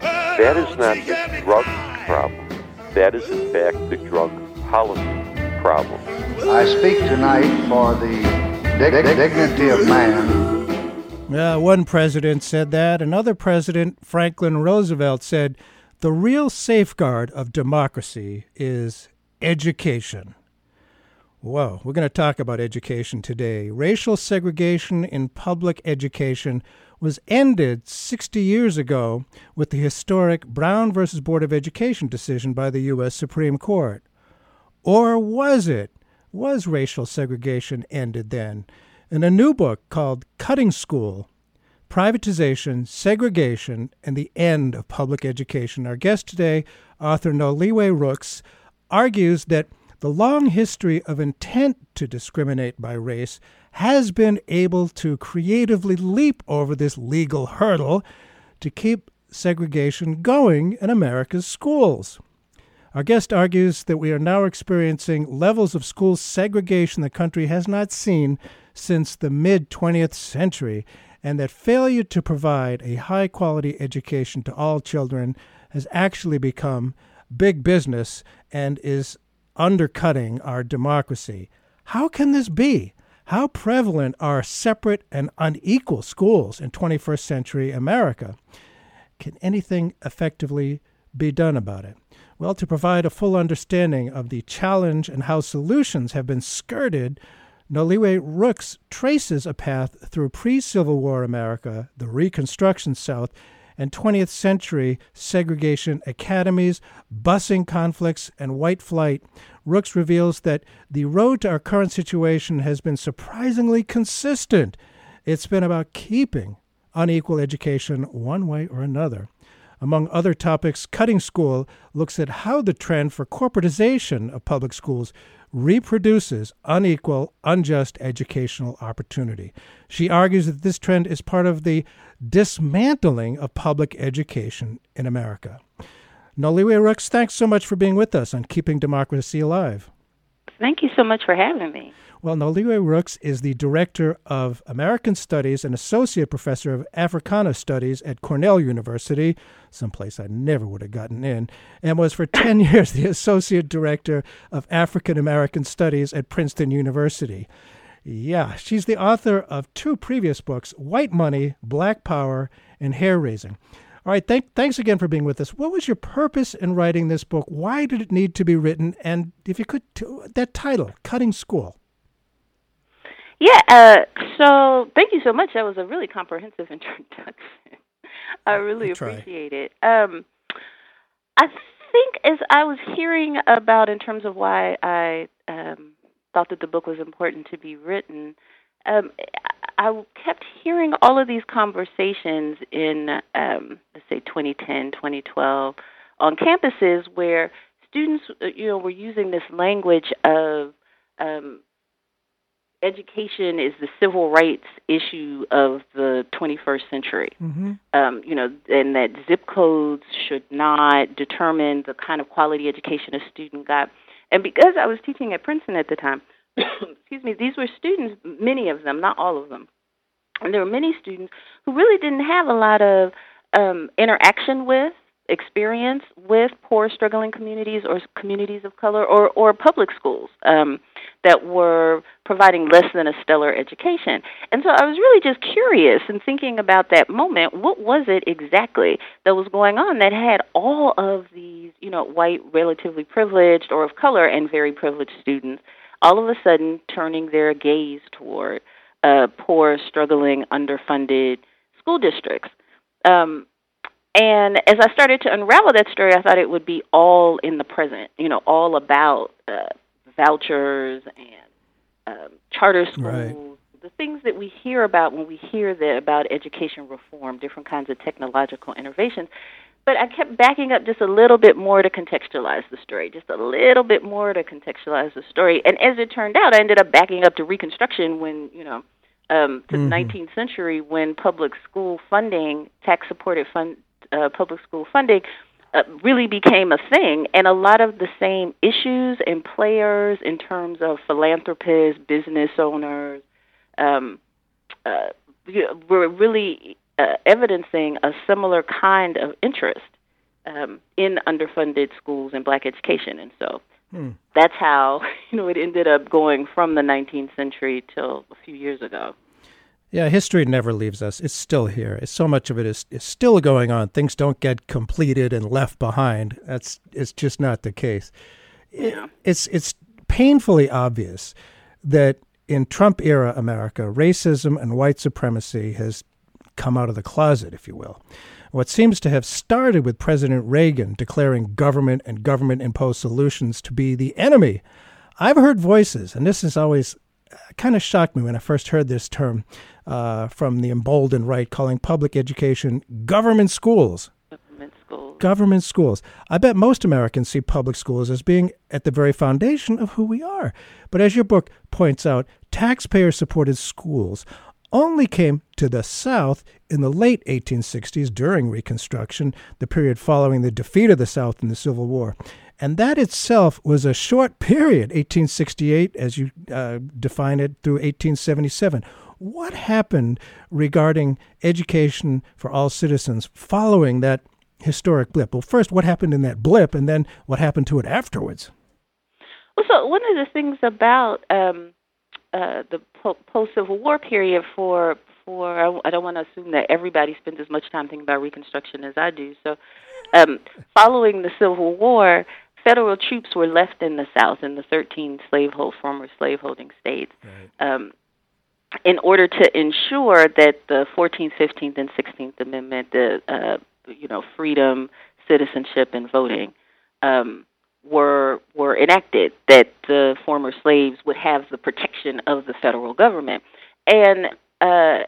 that is not the drug problem. That is, in fact, the drug policy problem. I speak tonight for the dig- dignity of man. Uh, one president said that. Another president, Franklin Roosevelt, said the real safeguard of democracy is education. Whoa, we're going to talk about education today. Racial segregation in public education was ended 60 years ago with the historic Brown versus Board of Education decision by the U.S. Supreme Court. Or was it? Was racial segregation ended then? In a new book called Cutting School Privatization, Segregation, and the End of Public Education, our guest today, author Noliwe Rooks, argues that the long history of intent to discriminate by race has been able to creatively leap over this legal hurdle to keep segregation going in America's schools. Our guest argues that we are now experiencing levels of school segregation the country has not seen since the mid 20th century, and that failure to provide a high quality education to all children has actually become big business and is undercutting our democracy. How can this be? How prevalent are separate and unequal schools in 21st century America? Can anything effectively be done about it? Well, to provide a full understanding of the challenge and how solutions have been skirted, Noliwe Rooks traces a path through pre Civil War America, the Reconstruction South, and 20th century segregation academies, busing conflicts, and white flight, Rooks reveals that the road to our current situation has been surprisingly consistent. It's been about keeping unequal education one way or another. Among other topics, Cutting School looks at how the trend for corporatization of public schools reproduces unequal, unjust educational opportunity. She argues that this trend is part of the dismantling of public education in America. Noliwe Rooks, thanks so much for being with us on Keeping Democracy Alive. Thank you so much for having me. Well, Noliwe Rooks is the Director of American Studies and Associate Professor of Africana Studies at Cornell University, someplace I never would have gotten in, and was for 10 years the Associate Director of African American Studies at Princeton University. Yeah, she's the author of two previous books White Money, Black Power, and Hair Raising. All right, thank, thanks again for being with us. What was your purpose in writing this book? Why did it need to be written? And if you could, that title, Cutting School. Yeah, uh, so thank you so much. That was a really comprehensive introduction. I really appreciate it. Um, I think as I was hearing about in terms of why I um, thought that the book was important to be written, um, I kept hearing all of these conversations in, um, let's say, 2010, 2012, on campuses where students, uh, you know, were using this language of um, education is the civil rights issue of the 21st century. Mm-hmm. Um, you know, and that zip codes should not determine the kind of quality education a student got. And because I was teaching at Princeton at the time, excuse me, these were students, many of them, not all of them. And there were many students who really didn't have a lot of um, interaction with, experience with poor, struggling communities or communities of color or, or public schools um, that were providing less than a stellar education. And so I was really just curious and thinking about that moment. What was it exactly that was going on that had all of these, you know, white, relatively privileged or of color and very privileged students all of a sudden turning their gaze toward uh, poor, struggling, underfunded school districts. Um, and as I started to unravel that story, I thought it would be all in the present, you know, all about uh, vouchers and um, charter schools, right. the things that we hear about when we hear that about education reform, different kinds of technological innovations. But I kept backing up just a little bit more to contextualize the story, just a little bit more to contextualize the story. And as it turned out, I ended up backing up to Reconstruction when, you know, um, to Mhm. the 19th century when public school funding, tax supported fund, uh, public school funding, uh, really became a thing. And a lot of the same issues and players in terms of philanthropists, business owners, um, uh, were really uh, evidencing a similar kind of interest um, in underfunded schools and black education. And so Hmm. that's how you know it ended up going from the 19th century till a few years ago. Yeah, history never leaves us. It's still here. It's, so much of it is, is still going on. Things don't get completed and left behind. That's it's just not the case. It- Yeah. it's it's painfully obvious that in Trump era America, racism and white supremacy has come out of the closet, if you will. What seems to have started with President Reagan declaring government and government imposed solutions to be the enemy. I've heard voices, and this is always kind of shocked me when I first heard this term uh, from the emboldened right, calling public education government schools. Government schools. Government schools. I bet most Americans see public schools as being at the very foundation of who we are. But as your book points out, taxpayer supported schools only came to the South in the late 1860s during Reconstruction, the period following the defeat of the South in the Civil War. And that itself was a short period, 1868, as you uh, define it, through 1877. What happened regarding education for all citizens following that historic blip? Well, first, what happened in that blip, and then what happened to it afterwards? Well, so one of the things about um, uh, the po- post Civil War period for for I, don't want to assume that everybody spends as much time thinking about Reconstruction as I do. So, um, following the Civil War, federal troops were left in the South in the 13 slavehold former slaveholding states. Um, in order to ensure that the 14th, 15th, and 16th Amendment, the uh, you know freedom, citizenship, and voting, um, were were enacted, that the former slaves would have the protection of the federal government, and uh,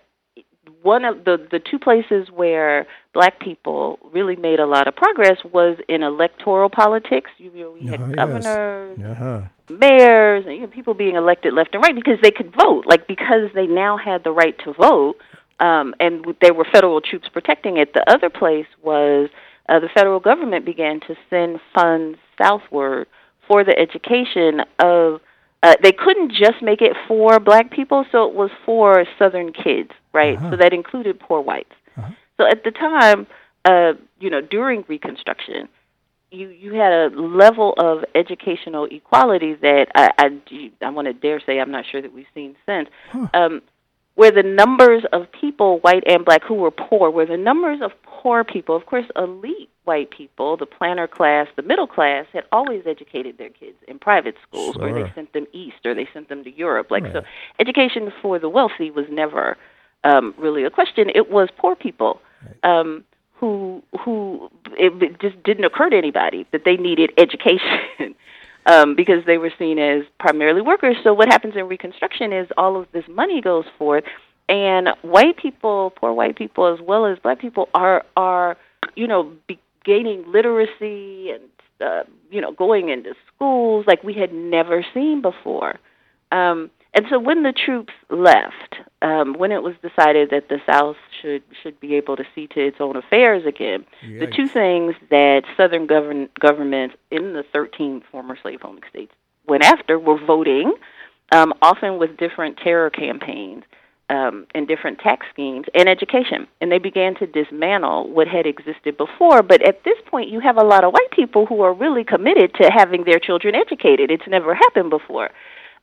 one of the the two places where black people really made a lot of progress was in electoral politics. You know, we had yes. governors, Uh-huh. mayors and you know, people being elected left and right because they could vote like because they now had the right to vote um and there were federal troops protecting it the other place was uh, the federal government began to send funds southward for the education of uh, they couldn't just make it for black people so it was for southern kids right Uh-huh. so that included poor whites Uh-huh. so at the time uh you know during reconstruction you you had a level of educational equality that I I, I want to dare say I'm not sure that we've seen since, um, where the numbers of people, white and black, who were poor, where the numbers of poor people, of course, elite white people, the planter class, the middle class, had always educated their kids in private schools, or they sent them east, or they sent them to Europe. Like so, education for the wealthy was never um, really a question. It was poor people. Um, who who it it just didn't occur to anybody that they needed education um, because they were seen as primarily workers. So what happens in Reconstruction is all of this money goes forth, and white people, poor white people as well as black people, are are you know be gaining literacy and uh, you know going into schools like we had never seen before. Um, and so when the troops left, um, when it was decided that the South should should be able to see to its own affairs again, the two things that Southern govern, governments in the 13 former slaveholding states went after were voting, um, often with different terror campaigns um, and different tax schemes, and education. And they began to dismantle what had existed before. But at this point, you have a lot of white people who are really committed to having their children educated. It's never happened before.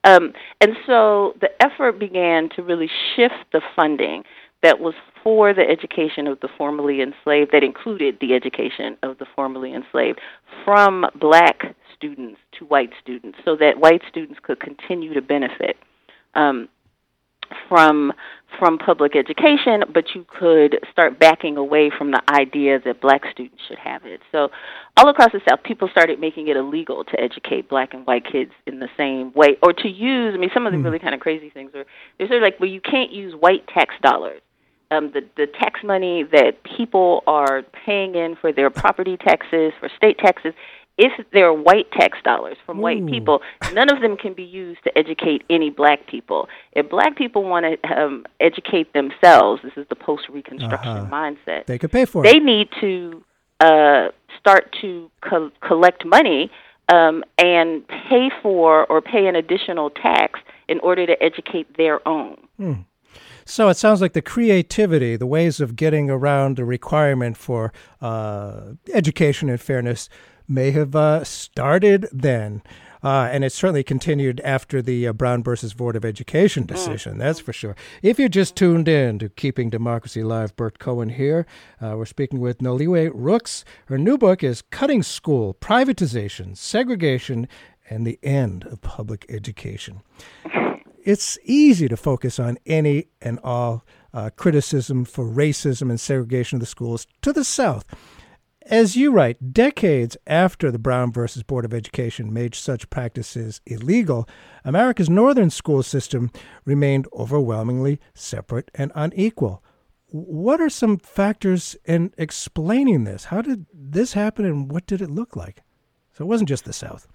Um, and so the effort began to really shift the funding that was for the education of the formerly enslaved, that included the education of the formerly enslaved from black students to white students, so that white students could continue to benefit. Um, from from public education, but you could start backing away from the idea that black students should have it. So, all across the South, people started making it illegal to educate black and white kids in the same way, or to use. I mean, some of the mm. really kind of crazy things are they're sort of like, well, you can't use white tax dollars. Um, the the tax money that people are paying in for their property taxes, for state taxes, if they're white tax dollars from Ooh. white people, none of them can be used to educate any black people. If black people want to um, educate themselves, this is the post Reconstruction uh-huh. mindset. They could pay for they it. They need to uh, start to co- collect money um, and pay for or pay an additional tax in order to educate their own. Hmm. So it sounds like the creativity, the ways of getting around the requirement for uh, education and fairness may have uh, started then. Uh, and it certainly continued after the uh, Brown versus Board of Education mm. decision, that's for sure. If you just tuned in to Keeping Democracy Live, Burt Cohen here. Uh, we're speaking with Noliwe Rooks. Her new book is Cutting School Privatization, Segregation, and the End of Public Education. It's easy to focus on any and all uh, criticism for racism and segregation of the schools to the South. As you write, decades after the Brown versus Board of Education made such practices illegal, America's northern school system remained overwhelmingly separate and unequal. What are some factors in explaining this? How did this happen and what did it look like? So it wasn't just the South.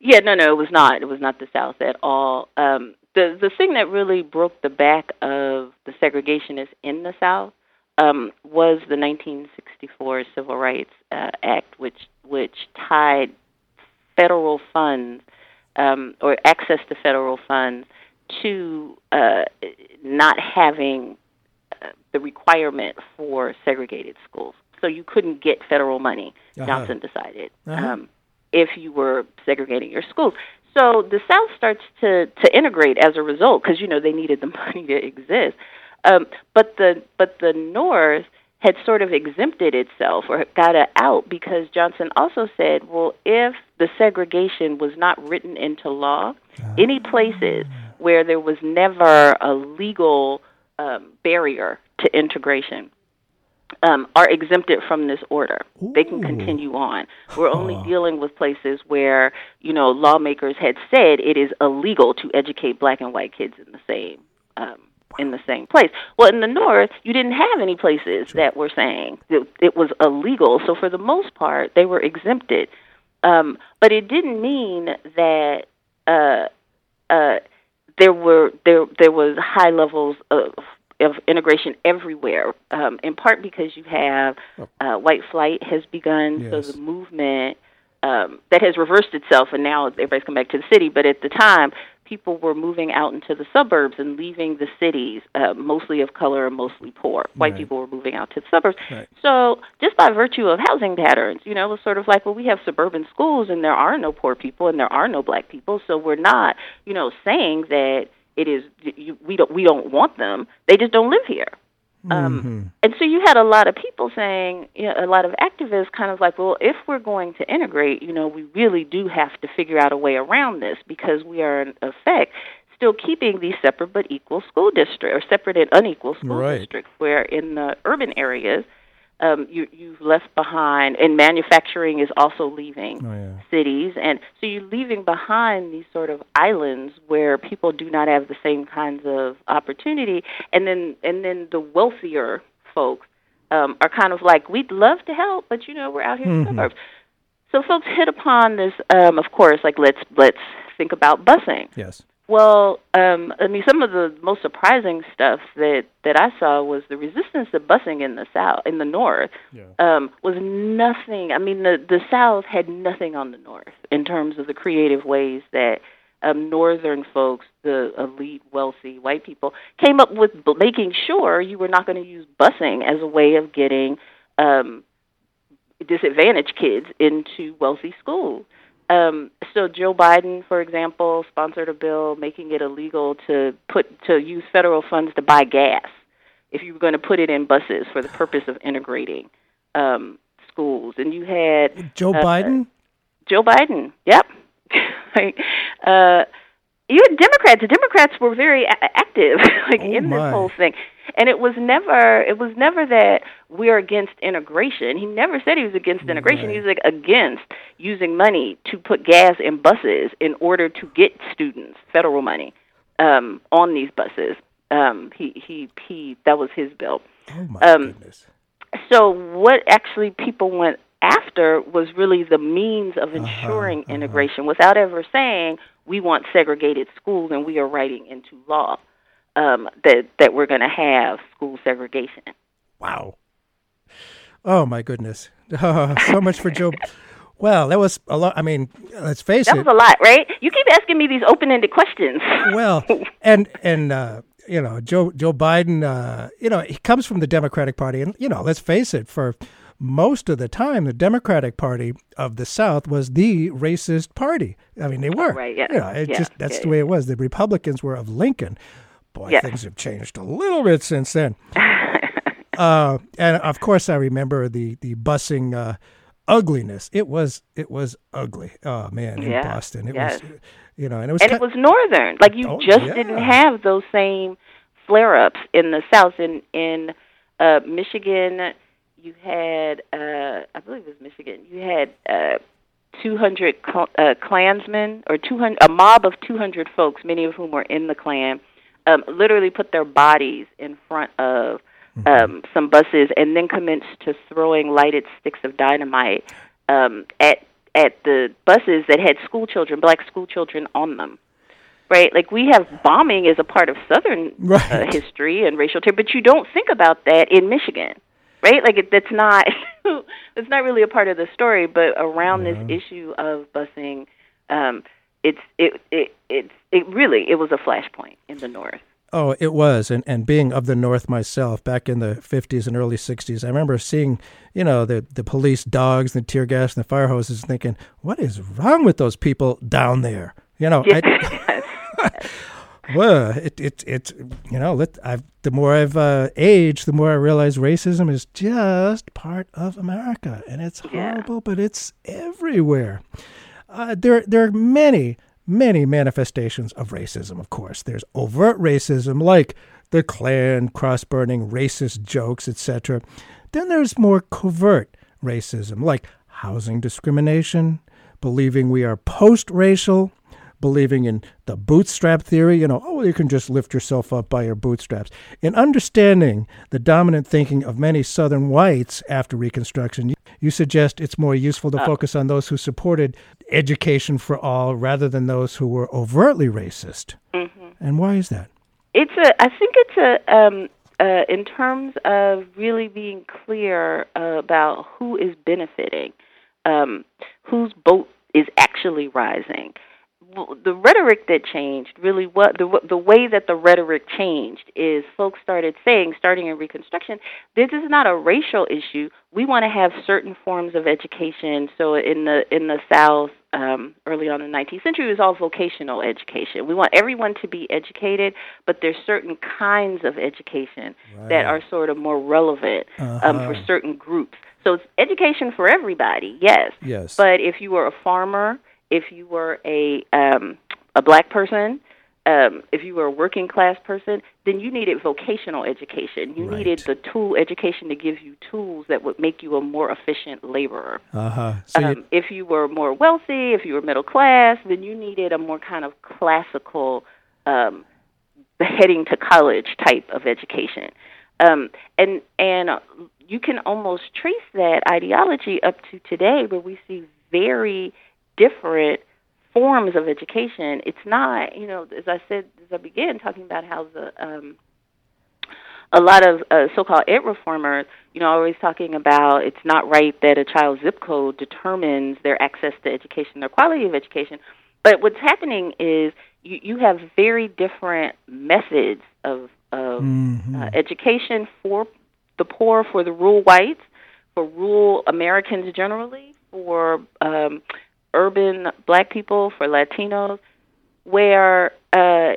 Yeah, no, no, it was not. It was not the South at all. Um, the the thing that really broke the back of the segregationists in the South um, was the 1964 Civil Rights uh, Act, which which tied federal funds um, or access to federal funds to uh, not having uh, the requirement for segregated schools. So you couldn't get federal money. Uh-huh. Johnson decided uh-huh. um, if you were segregating your schools. So the South starts to to integrate as a result because you know they needed the money to exist. Um, but the but the North had sort of exempted itself or got it out because Johnson also said, well, if the segregation was not written into law, any places where there was never a legal um, barrier to integration um, are exempted from this order. Ooh. They can continue on. We're only dealing with places where you know lawmakers had said it is illegal to educate black and white kids in the same um, in the same place. Well, in the North, you didn't have any places sure. that were saying that it was illegal. So for the most part, they were exempted. Um, but it didn't mean that uh, uh, there were there there was high levels of of integration everywhere. Um, in part because you have oh. uh, white flight has begun, yes. so the movement um, that has reversed itself, and now everybody's come back to the city. But at the time, people were moving out into the suburbs and leaving the cities, uh, mostly of color and mostly poor. White right. people were moving out to the suburbs. Right. So, just by virtue of housing patterns, you know, it was sort of like, well, we have suburban schools and there are no poor people and there are no black people, so we're not, you know, saying that it is you, we don't we don't want them. They just don't live here. Um, mm-hmm. And so you had a lot of people saying, you know, a lot of activists kind of like, well, if we're going to integrate, you know, we really do have to figure out a way around this because we are, in effect, still keeping these separate but equal school districts or separate and unequal school right. districts, where in the urban areas, um, you, you've left behind, and manufacturing is also leaving oh, yeah. cities, and so you're leaving behind these sort of islands where people do not have the same kinds of opportunity, and then and then the wealthier folks um, are kind of like, we'd love to help, but you know we're out here mm-hmm. in the mm-hmm. suburbs. So folks hit upon this, um, of course, like let's let's think about busing. Yes. Well, um, I mean, some of the most surprising stuff that that I saw was the resistance to busing in the south, in the north, yeah. um, was nothing. I mean, the the South had nothing on the North in terms of the creative ways that um, northern folks, the elite, wealthy white people, came up with making sure you were not going to use busing as a way of getting um, disadvantaged kids into wealthy schools. Um, so Joe Biden, for example, sponsored a bill making it illegal to put to use federal funds to buy gas if you were going to put it in buses for the purpose of integrating um, schools. And you had Joe uh, Biden. Joe Biden. Yep. like, uh, you had Democrats. The Democrats were very a- active, like Oh, in my. this whole thing. And it was never, it was never that we're against integration. He never said he was against integration. He was like against using money to put gas in buses in order to get students federal money um, on these buses. Um, he he he. That was his bill. Oh my Um, goodness. So what actually people went after was really the means of Uh-huh, ensuring integration without ever saying we want segregated schools and we are writing into law um, that that we're going to have school segregation. Wow. Oh my goodness. so much for Joe. Well, that was a lot. I mean, let's face That it. That was a lot, right? You keep asking me these open-ended questions. well, and and uh, you know, Joe Joe Biden, uh, you know, he comes from the Democratic Party, and you know, let's face it, for most of the time, the Democratic Party of the South was the racist party. I mean, they were. right, yeah, You know, it yeah, just that's yeah, the way it was. The Republicans were of Lincoln. Boy, Yes. things have changed a little bit since then. uh, and of course, I remember the the busing uh, ugliness. It was it was ugly. Oh man, in Yeah, Boston, it yes. was you know, and it was and it was northern. Like you Oh, just yeah. didn't have those same flare-ups in the South. In in uh, Michigan, you had uh, I believe it was Michigan. You had uh, 200 cl- uh, Klansmen or 200 a mob of 200 folks, many of whom were in the Klan, um, literally put their bodies in front of um, some buses and then commenced to throwing lighted sticks of dynamite um, at at the buses that had school children, black school children on them. Right, like we have bombing as a part of Southern uh, history and racial terror, but you don't think about that in Michigan, right? Like it, that's not it's not really a part of the story. But around this issue of busing, um, it's it it it's it really it was a flashpoint in the North. Oh, it was, and and being of the North myself, back in the fifties and early sixties, I remember seeing, you know, the the police dogs, and the tear gas, and the fire hoses, thinking, what is wrong with those people down there? You know, I, well, it it it, you know, let I've the more I've uh, aged, the more I realize racism is just part of America, and it's Yeah. horrible, but it's everywhere. Uh, there, there are many, many manifestations of racism. Of course, there's overt racism, like the Klan cross-burning racist jokes, etc. Then there's more covert racism, like housing discrimination, believing we are post-racial, believing in the bootstrap theory, you know, oh, you can just lift yourself up by your bootstraps. In understanding the dominant thinking of many Southern whites after Reconstruction, you suggest it's more useful to focus on those who supported education for all rather than those who were overtly racist. And why is that? It's a. I think it's a. Um, uh, in terms of really being clear uh, about who is benefiting, um, whose boat is actually rising. The rhetoric that changed really what the the way that the rhetoric changed is folks started saying, starting in Reconstruction, this is not a racial issue. We want to have certain forms of education. So in the in the South, um, early on in the 19th century, it was all vocational education. We want everyone to be educated, but there's certain kinds of education that are sort of more relevant um, for certain groups. So it's education for everybody, yes. Yes. But if you were a farmer, if you were a um, a black person, um, if you were a working class person, then you needed vocational education. You Right. needed the tool education to give you tools that would make you a more efficient laborer. Uh huh. So Um, if you were more wealthy, if you were middle class, then you needed a more kind of classical, um, heading to college type of education. Um, and and you can almost trace that ideology up to today, where we see very different forms of education. It's not, you know, as I said, as I began talking about how the um, a lot of uh, so-called ed reformers, you know, are always talking about it's not right that a child's zip code determines their access to education, their quality of education. But what's happening is you, you have very different methods of, of uh, education for the poor, for the rural whites, for rural Americans generally, for um, urban black people, for Latinos, where uh,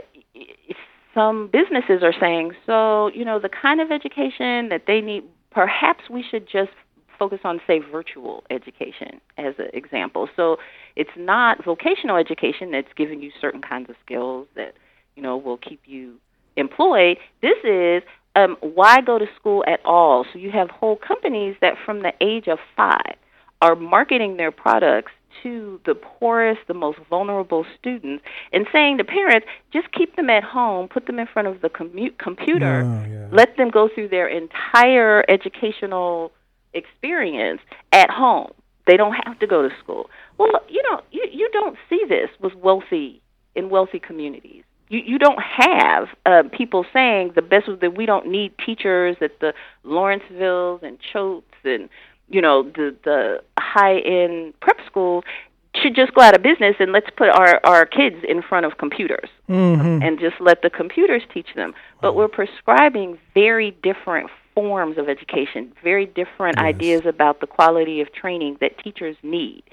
some businesses are saying, so, you know, the kind of education that they need, perhaps we should just focus on, say, virtual education as an example. So it's not vocational education that's giving you certain kinds of skills that, you know, will keep you employed. This is um, why go to school at all? So you have whole companies that from the age of five are marketing their products to the poorest, the most vulnerable students, and saying to parents, just keep them at home, put them in front of the commu- computer, Oh, yeah. let them go through their entire educational experience at home. They don't have to go to school. Well, you know, you you don't see this with wealthy in wealthy communities. You you don't have uh, people saying the best was that we don't need teachers at the Lawrencevilles and Choates and you know the the high end prep school should just go out of business and let's put our our kids in front of computers Mhm. and just let the computers teach them. But we're prescribing very different forms of education, very different ideas about the quality of training that teachers need.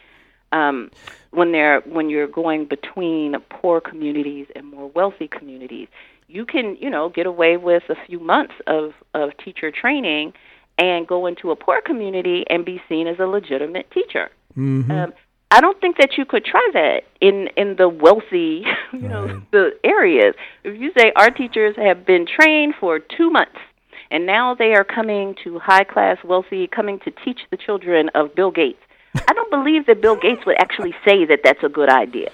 Um, when they're when you're going between poor communities and more wealthy communities, you can you know get away with a few months of of teacher training and go into a poor community and be seen as a legitimate teacher. Mhm. Um, I don't think that you could try that in in the wealthy, you know, the areas. If you say our teachers have been trained for two months, and now they are coming to high class, wealthy, coming to teach the children of Bill Gates. I don't believe that Bill Gates would actually say that that's a good idea.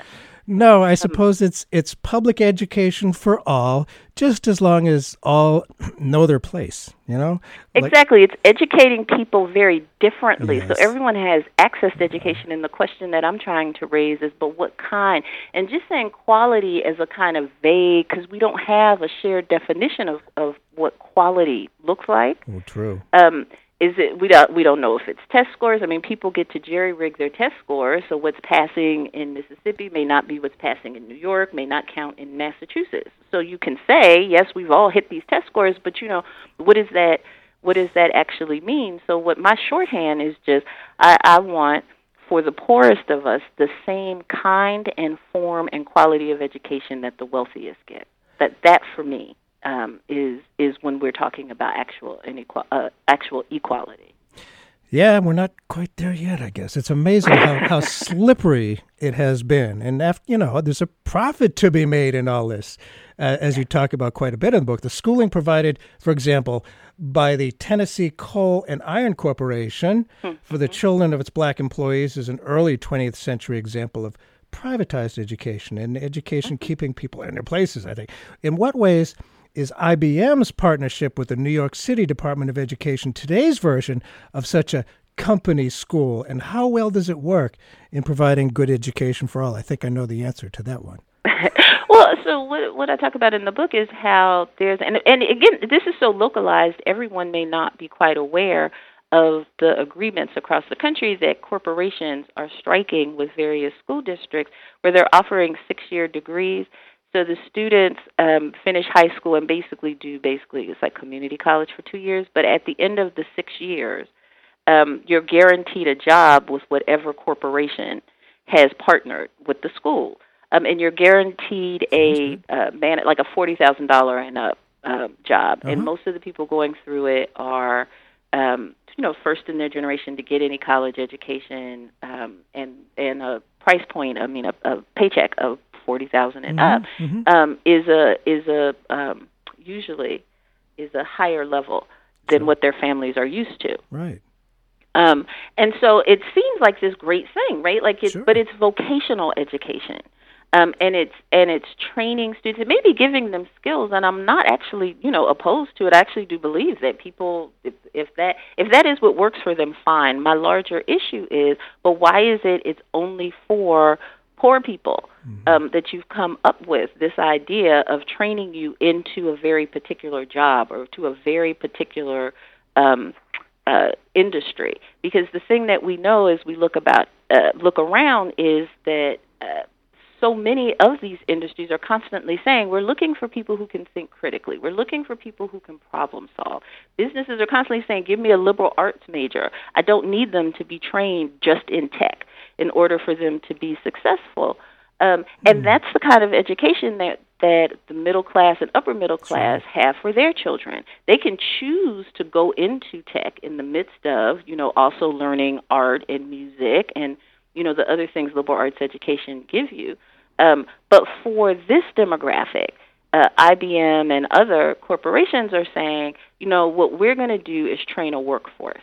No, I suppose it's it's public education for all, just as long as all know their place. You know, Like- Exactly. It's educating people very differently. So everyone has access to education. And the question that I'm trying to raise is, but what kind? And just saying quality as a kind of vague, because we don't have a shared definition of, of what quality looks like. well, true. Um, is it we don't we don't know if it's test scores. I mean, people get to jerry rig their test scores, so what's passing in Mississippi may not be what's passing in New York, may not count in Massachusetts. So you can say, yes, we've all hit these test scores, but you know, what is that? What does that actually mean? So what my shorthand is just, I, I want for the poorest of us the same kind and form and quality of education that the wealthiest get. That that for me um, is is when we're talking about actual inequal uh, actual equality. Yeah, we're not quite there yet. I guess it's amazing how, how slippery it has been, and after, you know, there's a profit to be made in all this, uh, as you talk about quite a bit in the book. The schooling provided, for example, by the Tennessee Coal and Iron Corporation for the children of its black employees is an early 20th century example of privatized education and education keeping people in their places. I think. In what ways? Is IBM's partnership with the New York City Department of Education today's version of such a company school, and how well does it work in providing good education for all? I think I know the answer to that one. Well, so what what I talk about in the book is how there's and and again this is so localized everyone may not be quite aware of the agreements across the country that corporations are striking with various school districts where they're offering 6-year degrees so the students um, finish high school and basically do basically it's like community college for 2 years but at the end of the 6 years um, you're guaranteed a job with whatever corporation has partnered with the school um, and you're guaranteed a uh, man like a forty thousand dollar and up uh, job. And Uh-huh. most of the people going through it are, um, you know, first in their generation to get any college education, um, and and a price point. I mean, a, a paycheck of forty thousand and up Mhm, um, is a is a um, usually is a higher level than what their families are used to. Right. Um, and so it seems like this great thing, right? Like it's, but it's vocational education. Um, and it's and it's training students and maybe giving them skills. And I'm not actually, you know, opposed to it. I actually do believe that people, if, if that if that is what works for them, fine. My larger issue is, but why is it it's only for poor people um, that you've come up with this idea of training you into a very particular job or to a very particular um, uh, industry? Because the thing that we know as we look about uh, look around is that. Uh, so many of these industries are constantly saying we're looking for people who can think critically. We're looking for people who can problem solve. Businesses are constantly saying, give me a liberal arts major. I don't need them to be trained just in tech in order for them to be successful. Um, and that's the kind of education that that the middle class and upper middle class have for their children. They can choose to go into tech in the midst of, you know, also learning art and music and, you know, the other things liberal arts education give you. Um, but for this demographic, uh, IBM and other corporations are saying, you know, what we're going to do is train a workforce.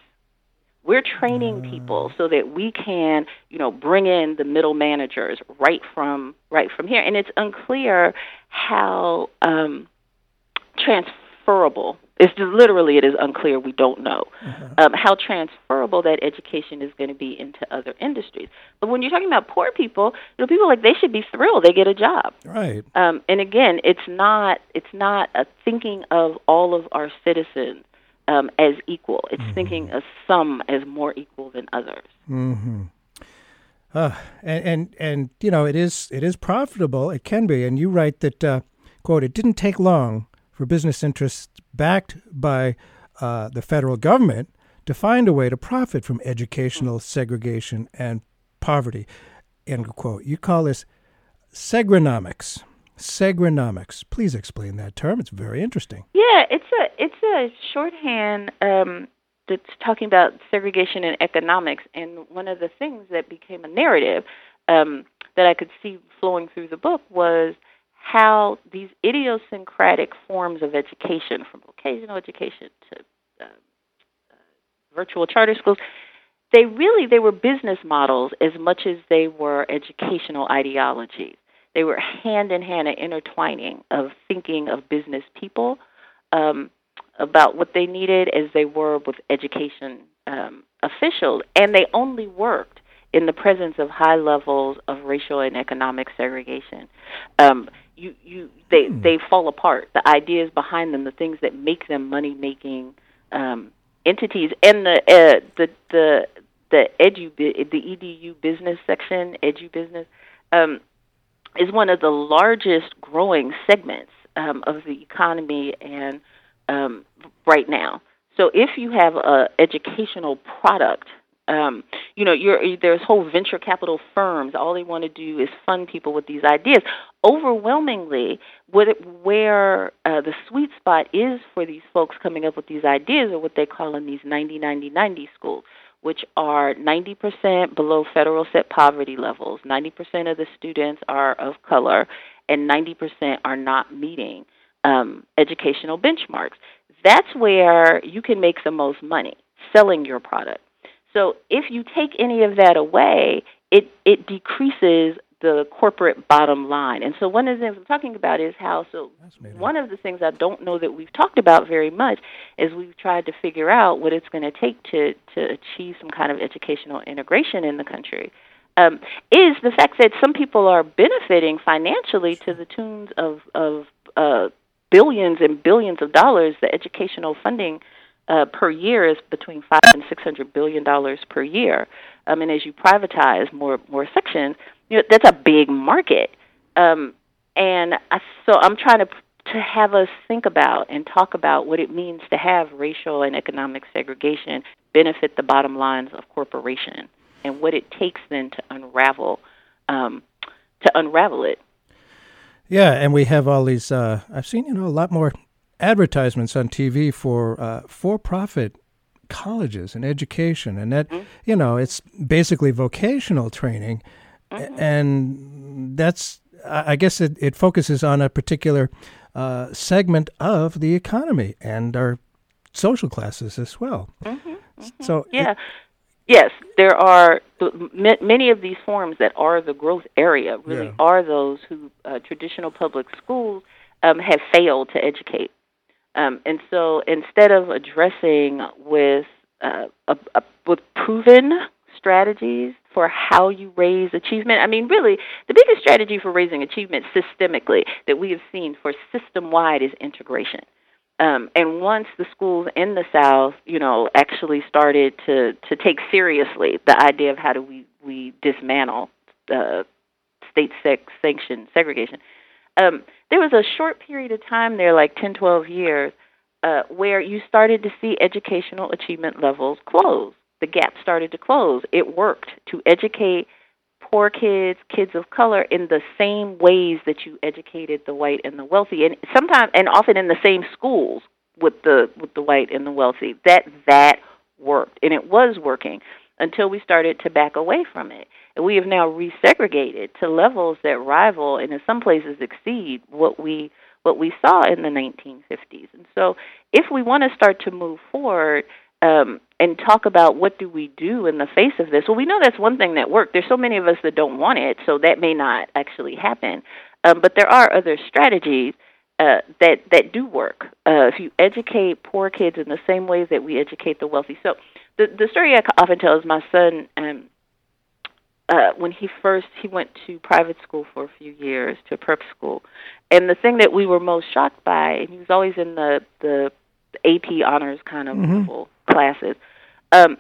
We're training people so that we can, you know, bring in the middle managers right from right from here. And it's unclear how um, transferable. It's just literally it is unclear. We don't know um, how transferable that education is going to be into other industries. But when you're talking about poor people, you know, people like they should be thrilled they get a job. Right. Um, and again, it's not it's not a thinking of all of our citizens um, as equal. It's Mm-hmm. thinking of some as more equal than others. Mm-hmm. Uh, and, and and you know it is it is profitable. It can be, and you write that uh, quote It didn't take long for business interests backed by uh, the federal government to find a way to profit from educational segregation and poverty. End quote. You call this segrenomics. Segrenomics. Please explain that term. It's very interesting. Yeah, it's a it's a shorthand um, that's talking about segregation and economics. And one of the things that became a narrative um, that I could see flowing through the book was how these idiosyncratic forms of education, from vocational education to uh, uh, virtual charter schools, they really they were business models as much as they were educational ideologies. They were hand in hand and intertwining of thinking of business people um, about what they needed as they were with education um, officials, and they only worked in the presence of high levels of racial and economic segregation. Um, you, you, they, they fall apart. The ideas behind them, the things that make them money making um, entities, and the uh, the the the edu the edu business section, edu business. Um, is one of the largest growing segments um, of the economy and um, right now. So if you have a educational product, um, you know, you're, there's whole venture capital firms. All they want to do is fund people with these ideas. Overwhelmingly, what it, where uh, the sweet spot is for these folks coming up with these ideas are what they call in these 90 90 90 schools which are 90% below federal set poverty levels. 90% of the students are of color, and 90% are not meeting um, educational benchmarks. That's where you can make the most money selling your product. So if you take any of that away, it, it decreases the corporate bottom line. And so one of the things I'm talking about is how so one of the things I don't know that we've talked about very much is we've tried to figure out what it's going to take to to achieve some kind of educational integration in the country. Um, is the fact that some people are benefiting financially to the tunes of of uh, billions and billions of dollars. The educational funding uh, per year is between five and six hundred billion dollars per year. Um, and as you privatize more more sections, you know that's a big market. Um, and I, so I'm trying to to have us think about and talk about what it means to have racial and economic segregation benefit the bottom lines of corporation and what it takes then to unravel um, to unravel it. Yeah, and we have all these. Uh, I've seen you know a lot more advertisements on TV for uh, for-profit colleges and education, and that mm-hmm. you know it's basically vocational training, mm-hmm. and that's I guess it, it focuses on a particular uh, segment of the economy and our social classes as well. Mm-hmm, so yeah. It, yes, there are many of these forms that are the growth area. Really, yeah. are those who uh, traditional public schools um, have failed to educate, um, and so instead of addressing with uh, a, a, with proven strategies for how you raise achievement. I mean, really, the biggest strategy for raising achievement systemically that we have seen for system wide is integration. Um, and once the schools in the South, you know, actually started to to take seriously the idea of how do we we dismantle uh, state sex sanctioned segregation, um, there was a short period of time there, like 10, 12 years, uh, where you started to see educational achievement levels close. The gap started to close. It worked to educate poor kids, kids of color, in the same ways that you educated the white and the wealthy, and sometimes and often in the same schools with the with the white and the wealthy. That that worked, and it was working until we started to back away from it. And we have now resegregated to levels that rival and in some places exceed what we what we saw in the 1950s. And so, if we want to start to move forward um, and talk about what do we do in the face of this, well, we know that's one thing that worked. There's so many of us that don't want it, so that may not actually happen. Um, but there are other strategies uh, that that do work. Uh, if you educate poor kids in the same ways that we educate the wealthy. So the the story I often tell is my son. Um, uh, when he first he went to private school for a few years to prep school, and the thing that we were most shocked by, and he was always in the the AP honors kind of Mhm. level classes, um,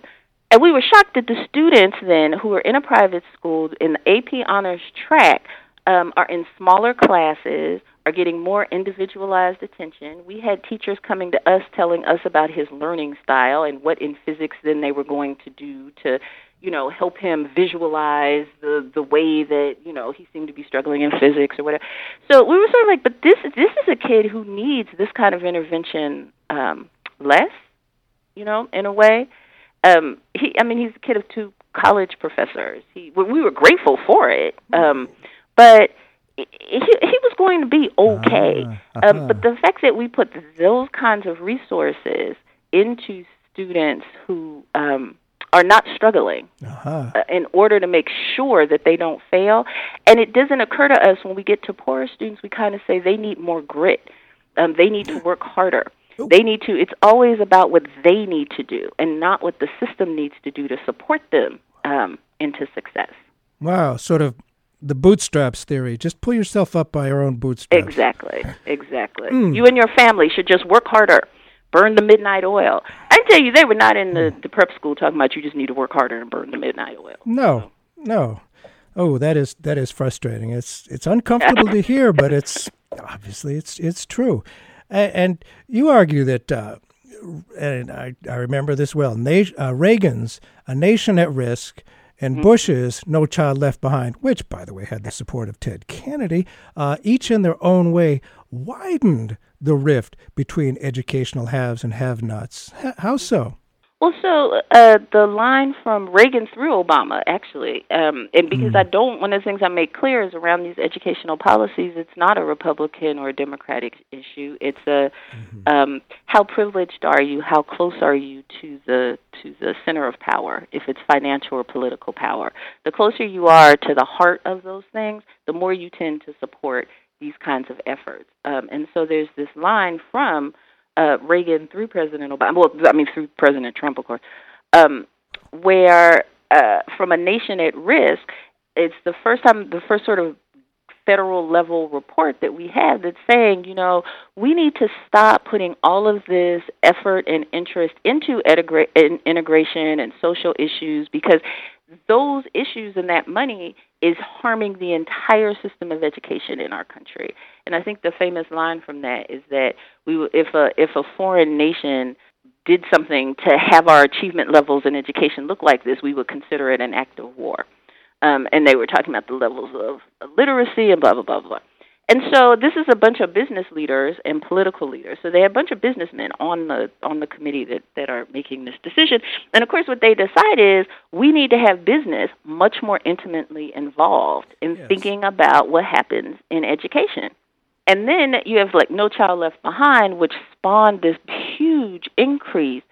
and we were shocked that the students then who were in a private school in the AP honors track um, are in smaller classes, are getting more individualized attention. We had teachers coming to us telling us about his learning style and what in physics then they were going to do to, you know, help him visualize the the way that you know he seemed to be struggling in physics or whatever. So we were sort of like, but this this is a kid who needs this kind of intervention um, less, you know, in a way. Um, he, I mean, he's a kid of two college professors. He, we we were grateful for it, um, but he, he was going to be okay. Ah, Um, but the fact that we put those kinds of resources into students who um, are not struggling Uh-huh. uh, in order to make sure that they don't fail. And it doesn't occur to us when we get to poorer students, we kind of say they need more grit. Um, they need to work harder. They need to, it's always about what they need to do and not what the system needs to do to support them um, into success. Wow, sort of the bootstraps theory. Just pull yourself up by your own bootstraps. Exactly, exactly. Mm. You and your family should just work harder. Burn the midnight oil. I tell you, they were not in the, the prep school talking about you just need to work harder and burn the midnight oil. No, no. Oh, that is that is frustrating. It's it's uncomfortable to hear, but it's obviously it's it's true. And, you argue that, uh, and I, I remember this well. Na- uh, Reagan's "A Nation at Risk" and Bush's "No Child Left Behind," which, by the way, had the support of Ted Kennedy, uh, each in their own way widened the rift between educational haves and have-nots. H- how so? Well, so uh, the line from Reagan through Obama, actually, um, and because I don't, one of the things I make clear is around these educational policies, it's not a Republican or a Democratic issue. It's a um, how privileged are you? How close are you to the to the center of power? If it's financial or political power, the closer you are to the heart of those things, the more you tend to support these kinds of efforts. Um, and so there's this line from uh, Reagan through President Obama, well, I mean through President Trump, of course, um, where uh, from a nation at risk, it's the first time, the first sort of federal level report that we have that's saying, you know, we need to stop putting all of this effort and interest into integra- in integration and social issues because those issues and that money is harming the entire system of education in our country. And I think the famous line from that is that we if a if a foreign nation did something to have our achievement levels in education look like this, we would consider it an act of war. Um, and they were talking about the levels of literacy and blah blah blah blah. And so this is a bunch of business leaders and political leaders. So they have a bunch of businessmen on the on the committee that, that are making this decision. And of course what they decide is we need to have business much more intimately involved in thinking about what happens in education. And then you have like No Child Left Behind, which spawned this huge increase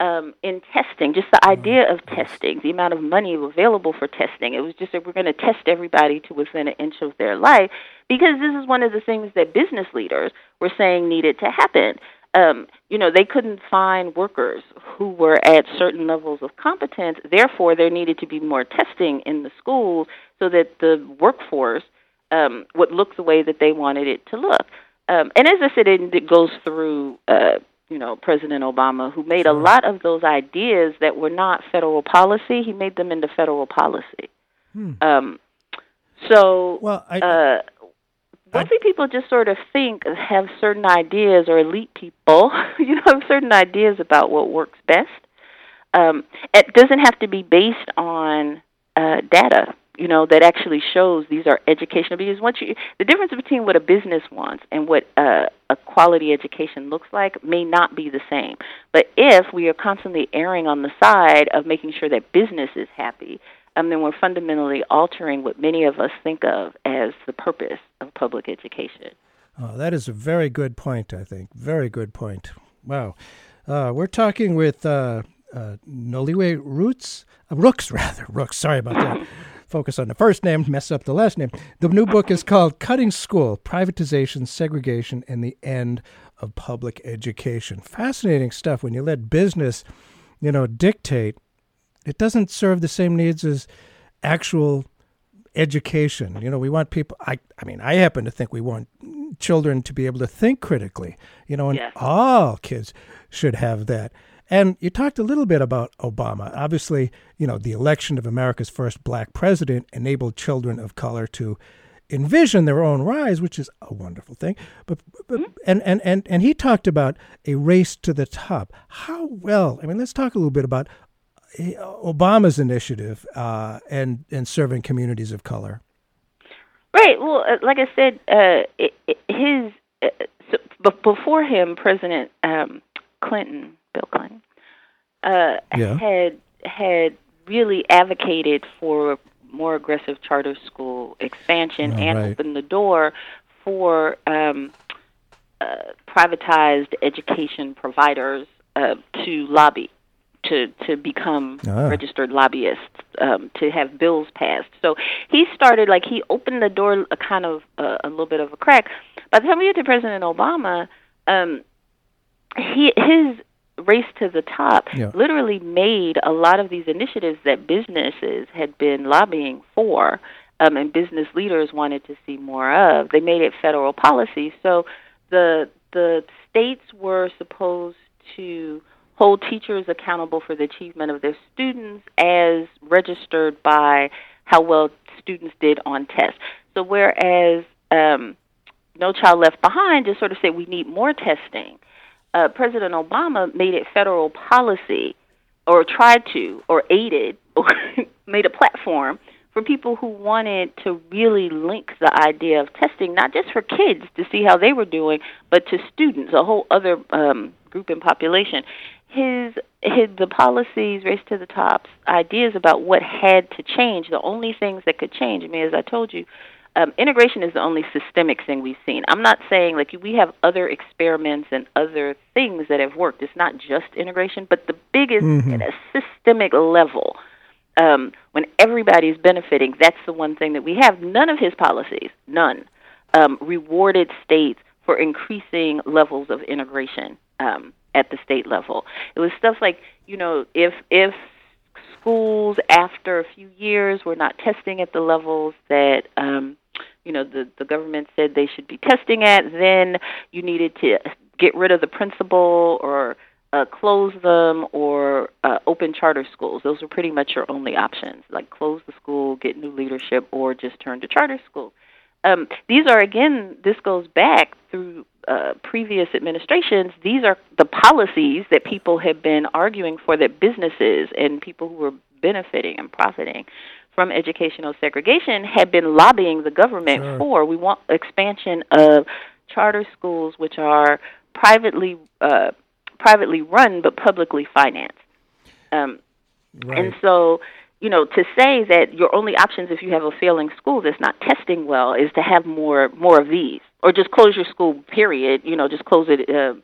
um, in testing, just the idea of testing, the amount of money available for testing. It was just that we're going to test everybody to within an inch of their life because this is one of the things that business leaders were saying needed to happen. Um, you know, they couldn't find workers who were at certain levels of competence. Therefore, there needed to be more testing in the schools so that the workforce um, would look the way that they wanted it to look. Um, and as I said, it, it goes through, uh, you know, President Obama, who made a lot of those ideas that were not federal policy. He made them into federal policy. Hmm. Um, so, well, I, uh, wealthy people just sort of think have certain ideas, or elite people, you know, have certain ideas about what works best. Um, it doesn't have to be based on uh, data. You know, that actually shows these are educational. Because once you, the difference between what a business wants and what uh, a quality education looks like may not be the same. But if we are constantly erring on the side of making sure that business is happy, um, then we're fundamentally altering what many of us think of as the purpose of public education. Oh, that is a very good point, I think. Very good point. Wow. Uh, we're talking with uh, uh, Noliwe Roots, uh, Rooks, rather. Rooks, sorry about that. Focus on the first name, mess up the last name. The new book is called Cutting School Privatization, Segregation, and the End of Public Education. Fascinating stuff when you let business, you know, dictate. It doesn't serve the same needs as actual education. You know, we want people. I, I mean, I happen to think we want children to be able to think critically. You know, and yes. all kids should have that. And you talked a little bit about Obama. Obviously, you know, the election of America's first black president enabled children of color to envision their own rise, which is a wonderful thing. But, but Mm-hmm. and, and, and, and he talked about a race to the top. How well, I mean, let's talk a little bit about uh, Obama's initiative uh, and, and serving communities of color. Right. Well, uh, like I said, uh, it, it, his uh, so, b- before him, President um, Clinton, Bill Clinton, uh, Yeah. had had really advocated for more aggressive charter school expansion Oh, and right. opened the door for um, uh, privatized education providers uh, to lobby to to become Ah. registered lobbyists um, to have bills passed. So he started like he opened the door a kind of uh, a little bit of a crack. By the time we get to President Obama, um, he his race to the top Yeah. literally made a lot of these initiatives that businesses had been lobbying for um, and business leaders wanted to see more of. They made it federal policy. So the the states were supposed to hold teachers accountable for the achievement of their students as registered by how well students did on tests. So whereas um, No Child Left Behind just sort of said we need more testing, uh, President Obama made it federal policy, or tried to, or aided, or made a platform for people who wanted to really link the idea of testing, not just for kids to see how they were doing, but to students, a whole other um, group and population. His, his the policies, race to the tops, ideas about what had to change. The only things that could change. I mean, as I told you, um, integration is the only systemic thing we've seen. I'm not saying like we have other experiments and other things that have worked. It's not just integration, but the biggest Mhm. at a systemic level, um, when everybody's benefiting, that's the one thing that we have. None of his policies, none, um, rewarded states for increasing levels of integration um, at the state level. It was stuff like you know if if schools after a few years were not testing at the levels that um, you know the the government said they should be testing at, then you needed to get rid of the principal or uh, close them or uh, open charter schools. Those were pretty much your only options, like close the school, get new leadership, or just turn to charter school. Um, these are again, this goes back through uh, previous administrations. These are the policies that people have been arguing for, that businesses and people who were benefiting and profiting from educational segregation had been lobbying the government Sure. for. We want expansion of charter schools, which are privately uh, privately run but publicly financed. Um, Right. and so, you know, to say that your only options if you have a failing school that's not testing well is to have more more of these, or just close your school. Period. You know, just close it. Uh,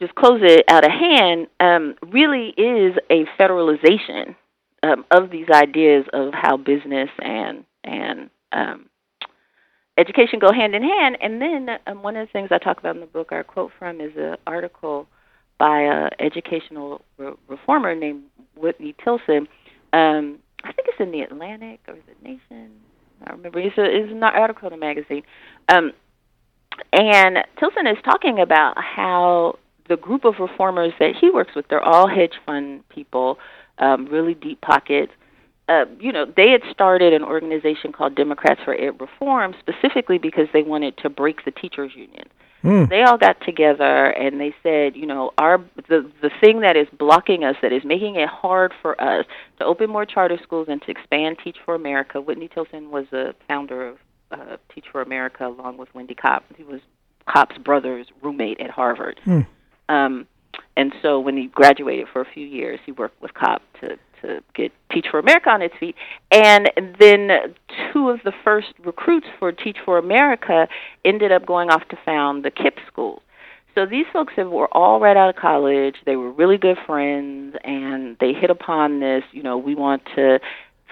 just close it out of hand. Um, really is a federalization um, of these ideas of how business and and um, education go hand in hand. And then um, one of the things I talk about in the book, our quote from, is an article by a educational re- reformer named Whitney Tilson. Um, I think it's in the Atlantic or the Nation. I remember. It's, a, it's an article in a magazine. Um, and Tilson is talking about how the group of reformers that he works with, they're all hedge fund people, um, really deep pockets, uh, you know, they had started an organization called Democrats for Ed Reform specifically because they wanted to break the teachers union. Mm. They all got together and they said, you know, our the the thing that is blocking us, that is making it hard for us to open more charter schools and to expand Teach for America. Whitney Tilson was a founder of uh, Teach for America along with Wendy Kopp. He was Kopp's brother's roommate at Harvard. Mm. Um, and so when he graduated for a few years, he worked with Kopp to to get Teach for America on its feet. And then two of the first recruits for Teach for America ended up going off to found the KIPP schools. So these folks have, were all right out of college. They were really good friends, and they hit upon this. You know, we want to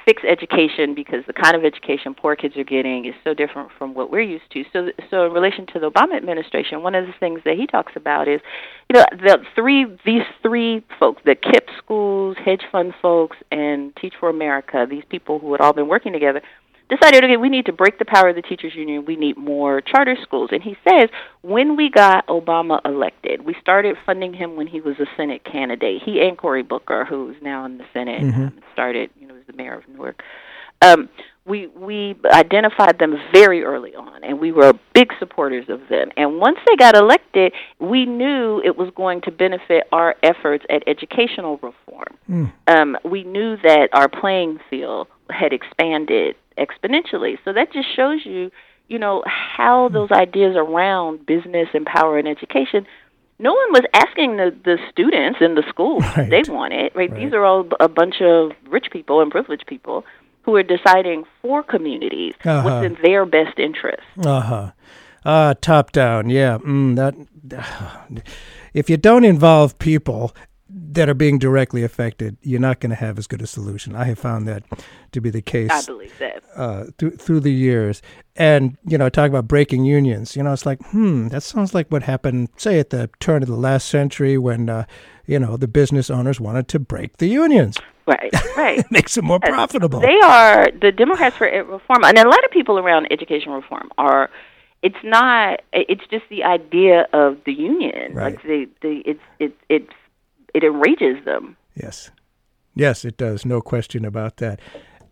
fix education because the kind of education poor kids are getting is so different from what we're used to. So, so in relation to the Obama administration, one of the things that he talks about is, you know, the three these three folks, the KIPP schools, hedge fund folks, and Teach for America, these people who had all been working together decided, okay, we need to break the power of the teachers union. We need more charter schools. And he says, when we got Obama elected, we started funding him when he was a Senate candidate. He and Cory Booker, who's now in the Senate, mm-hmm. um, started, you know, as the mayor of Newark. Um, we we identified them very early on, and we were big supporters of them. And once they got elected, we knew it was going to benefit our efforts at educational reform. Mm. Um, we knew that our playing field had expanded exponentially. So that just shows you, you know, how hmm. those ideas around business and power and education. No one was asking the the students in the schools right. they wanted. Right? right? These are all a bunch of rich people and privileged people who are deciding for communities uh-huh. what's in their best interest. Uh huh. Uh, top down, yeah. Mm, that if you don't involve people that are being directly affected, you're not going to have as good a solution. I have found that to be the case. I believe that uh, th- through the years, and you know, talk about breaking unions. You know, it's like, hmm, that sounds like what happened, say, at the turn of the last century, when uh, you know the business owners wanted to break the unions. Right, right. it makes it more profitable. They are the Democrats for reform, and a lot of people around education reform are it's not it's just the idea of the union right. like the the it's it's it's it enrages them. Yes, yes, it does. No question about that.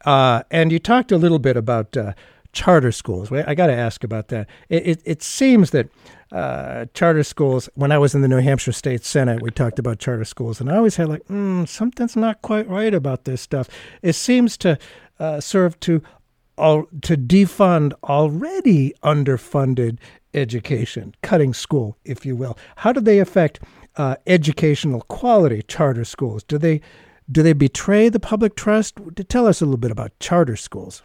Uh, and you talked a little bit about uh, charter schools. I got to ask about that. It, it, it seems that uh, charter schools. When I was in the New Hampshire State Senate, we talked about charter schools, and I always had like, mm, something's not quite right about this stuff. It seems to uh, serve to all, to defund already underfunded education, cutting school, if you will. How do they affect uh, educational quality charter schools? Do they do they betray the public trust? Tell us a little bit about charter schools.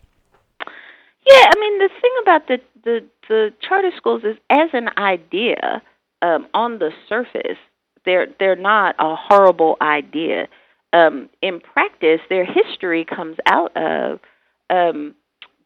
Yeah, I mean the thing about the the, the charter schools is, as an idea, um, on the surface, they're they're not a horrible idea. Um, in practice, their history comes out of um,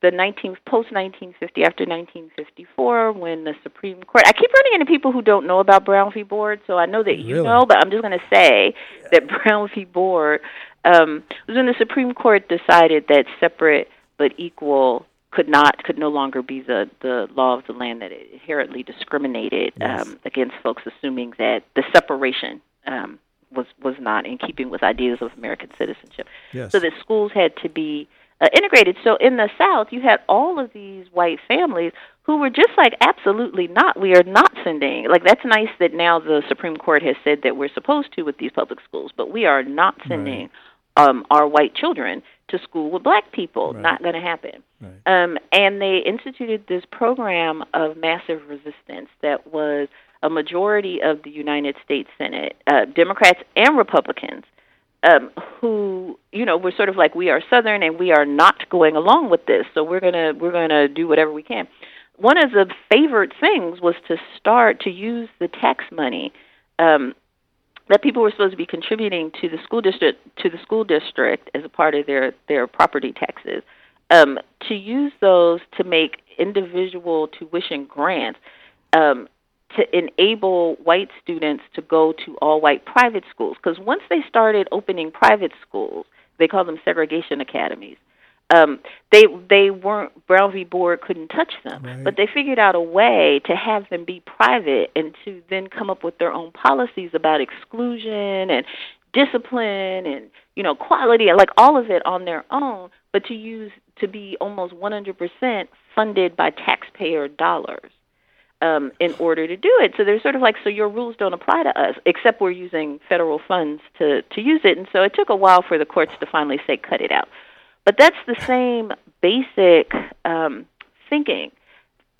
the 19 post 1950 after 1954 when the Supreme Court I keep running into people who don't know about Brown v. Board so I know that you really? know but I'm just going to say that Brown v. Board um, was when the Supreme Court decided that separate but equal could not could no longer be the the law of the land that it inherently discriminated yes. um, against folks assuming that the separation um, was was not in keeping with ideas of American citizenship yes. so that schools had to be uh, integrated. So in the South, you had all of these white families who were just like, absolutely not. We are not sending. Like that's nice that now the Supreme Court has said that we're supposed to with these public schools, but we are not sending right. um, our white children to school with black people. Right. Not going to happen. Right. Um, and they instituted this program of massive resistance that was a majority of the United States Senate, uh, Democrats and Republicans um, who you know were sort of like we are Southern and we are not going along with this, so we're gonna we're gonna do whatever we can. One of the favorite things was to start to use the tax money um, that people were supposed to be contributing to the school district to the school district as a part of their their property taxes um, to use those to make individual tuition grants um, to enable white students to go to all white private schools. Because once they started opening private schools, they call them segregation academies. Um, they they weren't Brown v. Board couldn't touch them, right. but they figured out a way to have them be private and to then come up with their own policies about exclusion and discipline and you know quality and like all of it on their own, but to use to be almost 100% funded by taxpayer dollars um, in order to do it. So they're sort of like, so your rules don't apply to us, except we're using federal funds to to use it. And so it took a while for the courts to finally say, cut it out. But that's the same basic um, thinking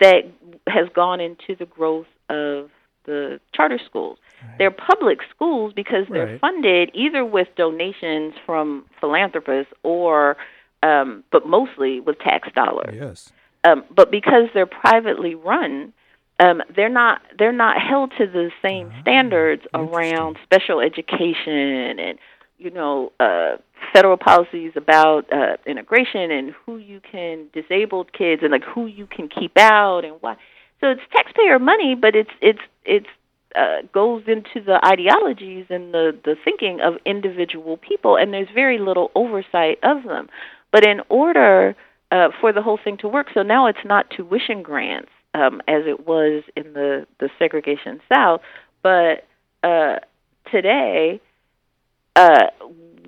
that has gone into the growth of the charter schools. Right. They're public schools because they're right. funded either with donations from philanthropists or, um, but mostly with tax dollars. Yes. Um, but because they're privately run, um, they're not they're not held to the same uh standards around special education and you know uh, federal policies about uh, integration and who you can disabled kids and like who you can keep out and why. So it's taxpayer money, but it's it's it's uh, goes into the ideologies and the the thinking of individual people, and there's very little oversight of them. But in order uh, for the whole thing to work, so now it's not tuition grants um, as it was in the the segregation South, but uh, today, uh,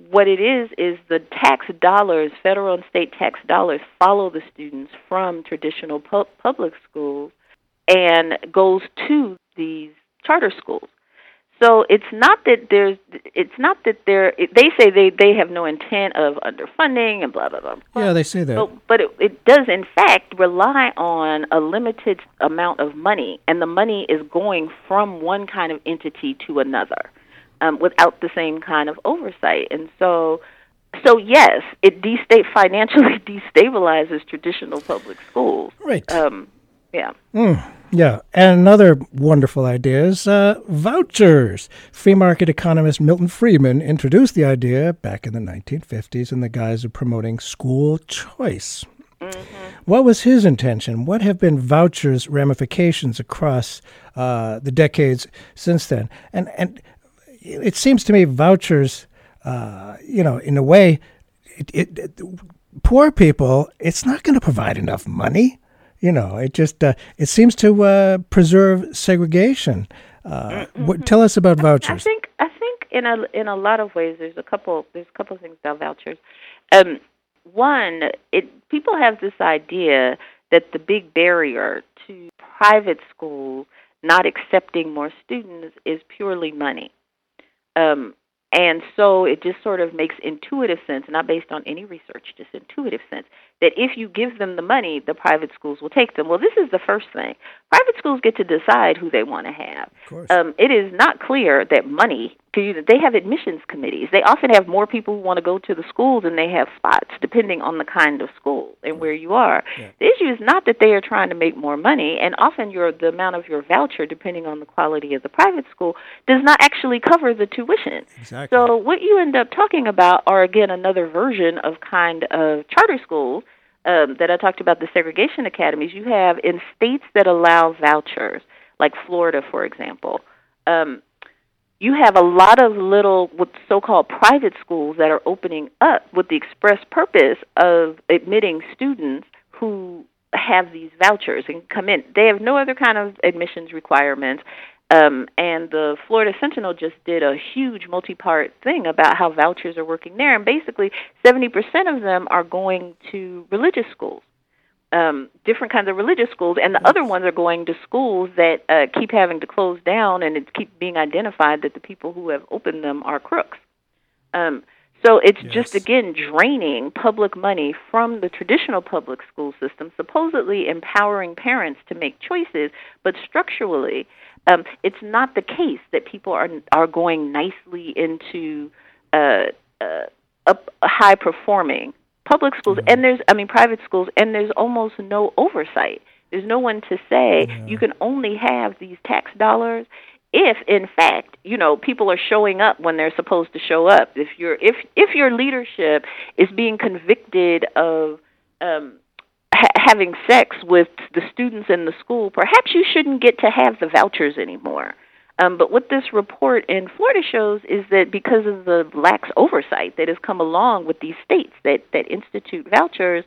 what it is is the tax dollars, federal and state tax dollars, follow the students from traditional pu- public schools and goes to these charter schools. So it's not that there's it's not that they're they say they they have no intent of underfunding and blah blah blah. Yeah, they say that. But, but it, it does in fact rely on a limited amount of money, and the money is going from one kind of entity to another, um, without the same kind of oversight. And so, so yes, it destate financially destabilizes traditional public schools. Right. Um, yeah. Mm. Yeah, and another wonderful idea is uh, vouchers. Free market economist Milton Friedman introduced the idea back in the 1950s in the guise of promoting school choice. Mm-hmm. What was his intention? What have been vouchers' ramifications across uh, the decades since then? And and it seems to me vouchers, uh, you know, in a way, it, it, it, poor people, it's not going to provide enough money you know, it just uh, it seems to uh, preserve segregation. Uh, mm-hmm. what, tell us about vouchers. I think I think in a in a lot of ways there's a couple there's a couple of things about vouchers. Um, one, it people have this idea that the big barrier to private schools not accepting more students is purely money. Um, and so it just sort of makes intuitive sense, not based on any research, just intuitive sense, that if you give them the money, the private schools will take them. Well, this is the first thing. Private schools get to decide who they want to have. Um, it is not clear that money, That they have admissions committees. They often have more people who want to go to the school than they have spots, depending on the kind of school and where you are. Yeah. The issue is not that they are trying to make more money, and often your the amount of your voucher, depending on the quality of the private school, does not actually cover the tuition. Exactly. So what you end up talking about are again another version of kind of charter schools um, that I talked about the segregation academies, you have in states that allow vouchers, like Florida, for example. Um, you have a lot of little what so-called private schools that are opening up with the express purpose of admitting students who have these vouchers and come in. They have no other kind of admissions requirements. Um, and the Florida Sentinel just did a huge multi part thing about how vouchers are working there. And basically, 70% of them are going to religious schools, um, different kinds of religious schools. And the other ones are going to schools that uh, keep having to close down, and it keeps being identified that the people who have opened them are crooks. Um, so it's yes. just again draining public money from the traditional public school system, supposedly empowering parents to make choices, but structurally um, it's not the case that people are are going nicely into uh, uh, high performing public schools, mm-hmm. and there's I mean private schools, and there's almost no oversight. There's no one to say yeah. you can only have these tax dollars if in fact you know people are showing up when they're supposed to show up if your if if your leadership is being convicted of um ha- having sex with the students in the school, perhaps you shouldn't get to have the vouchers anymore. Um, but what this report in Florida shows is that because of the lax oversight that has come along with these states that, that institute vouchers,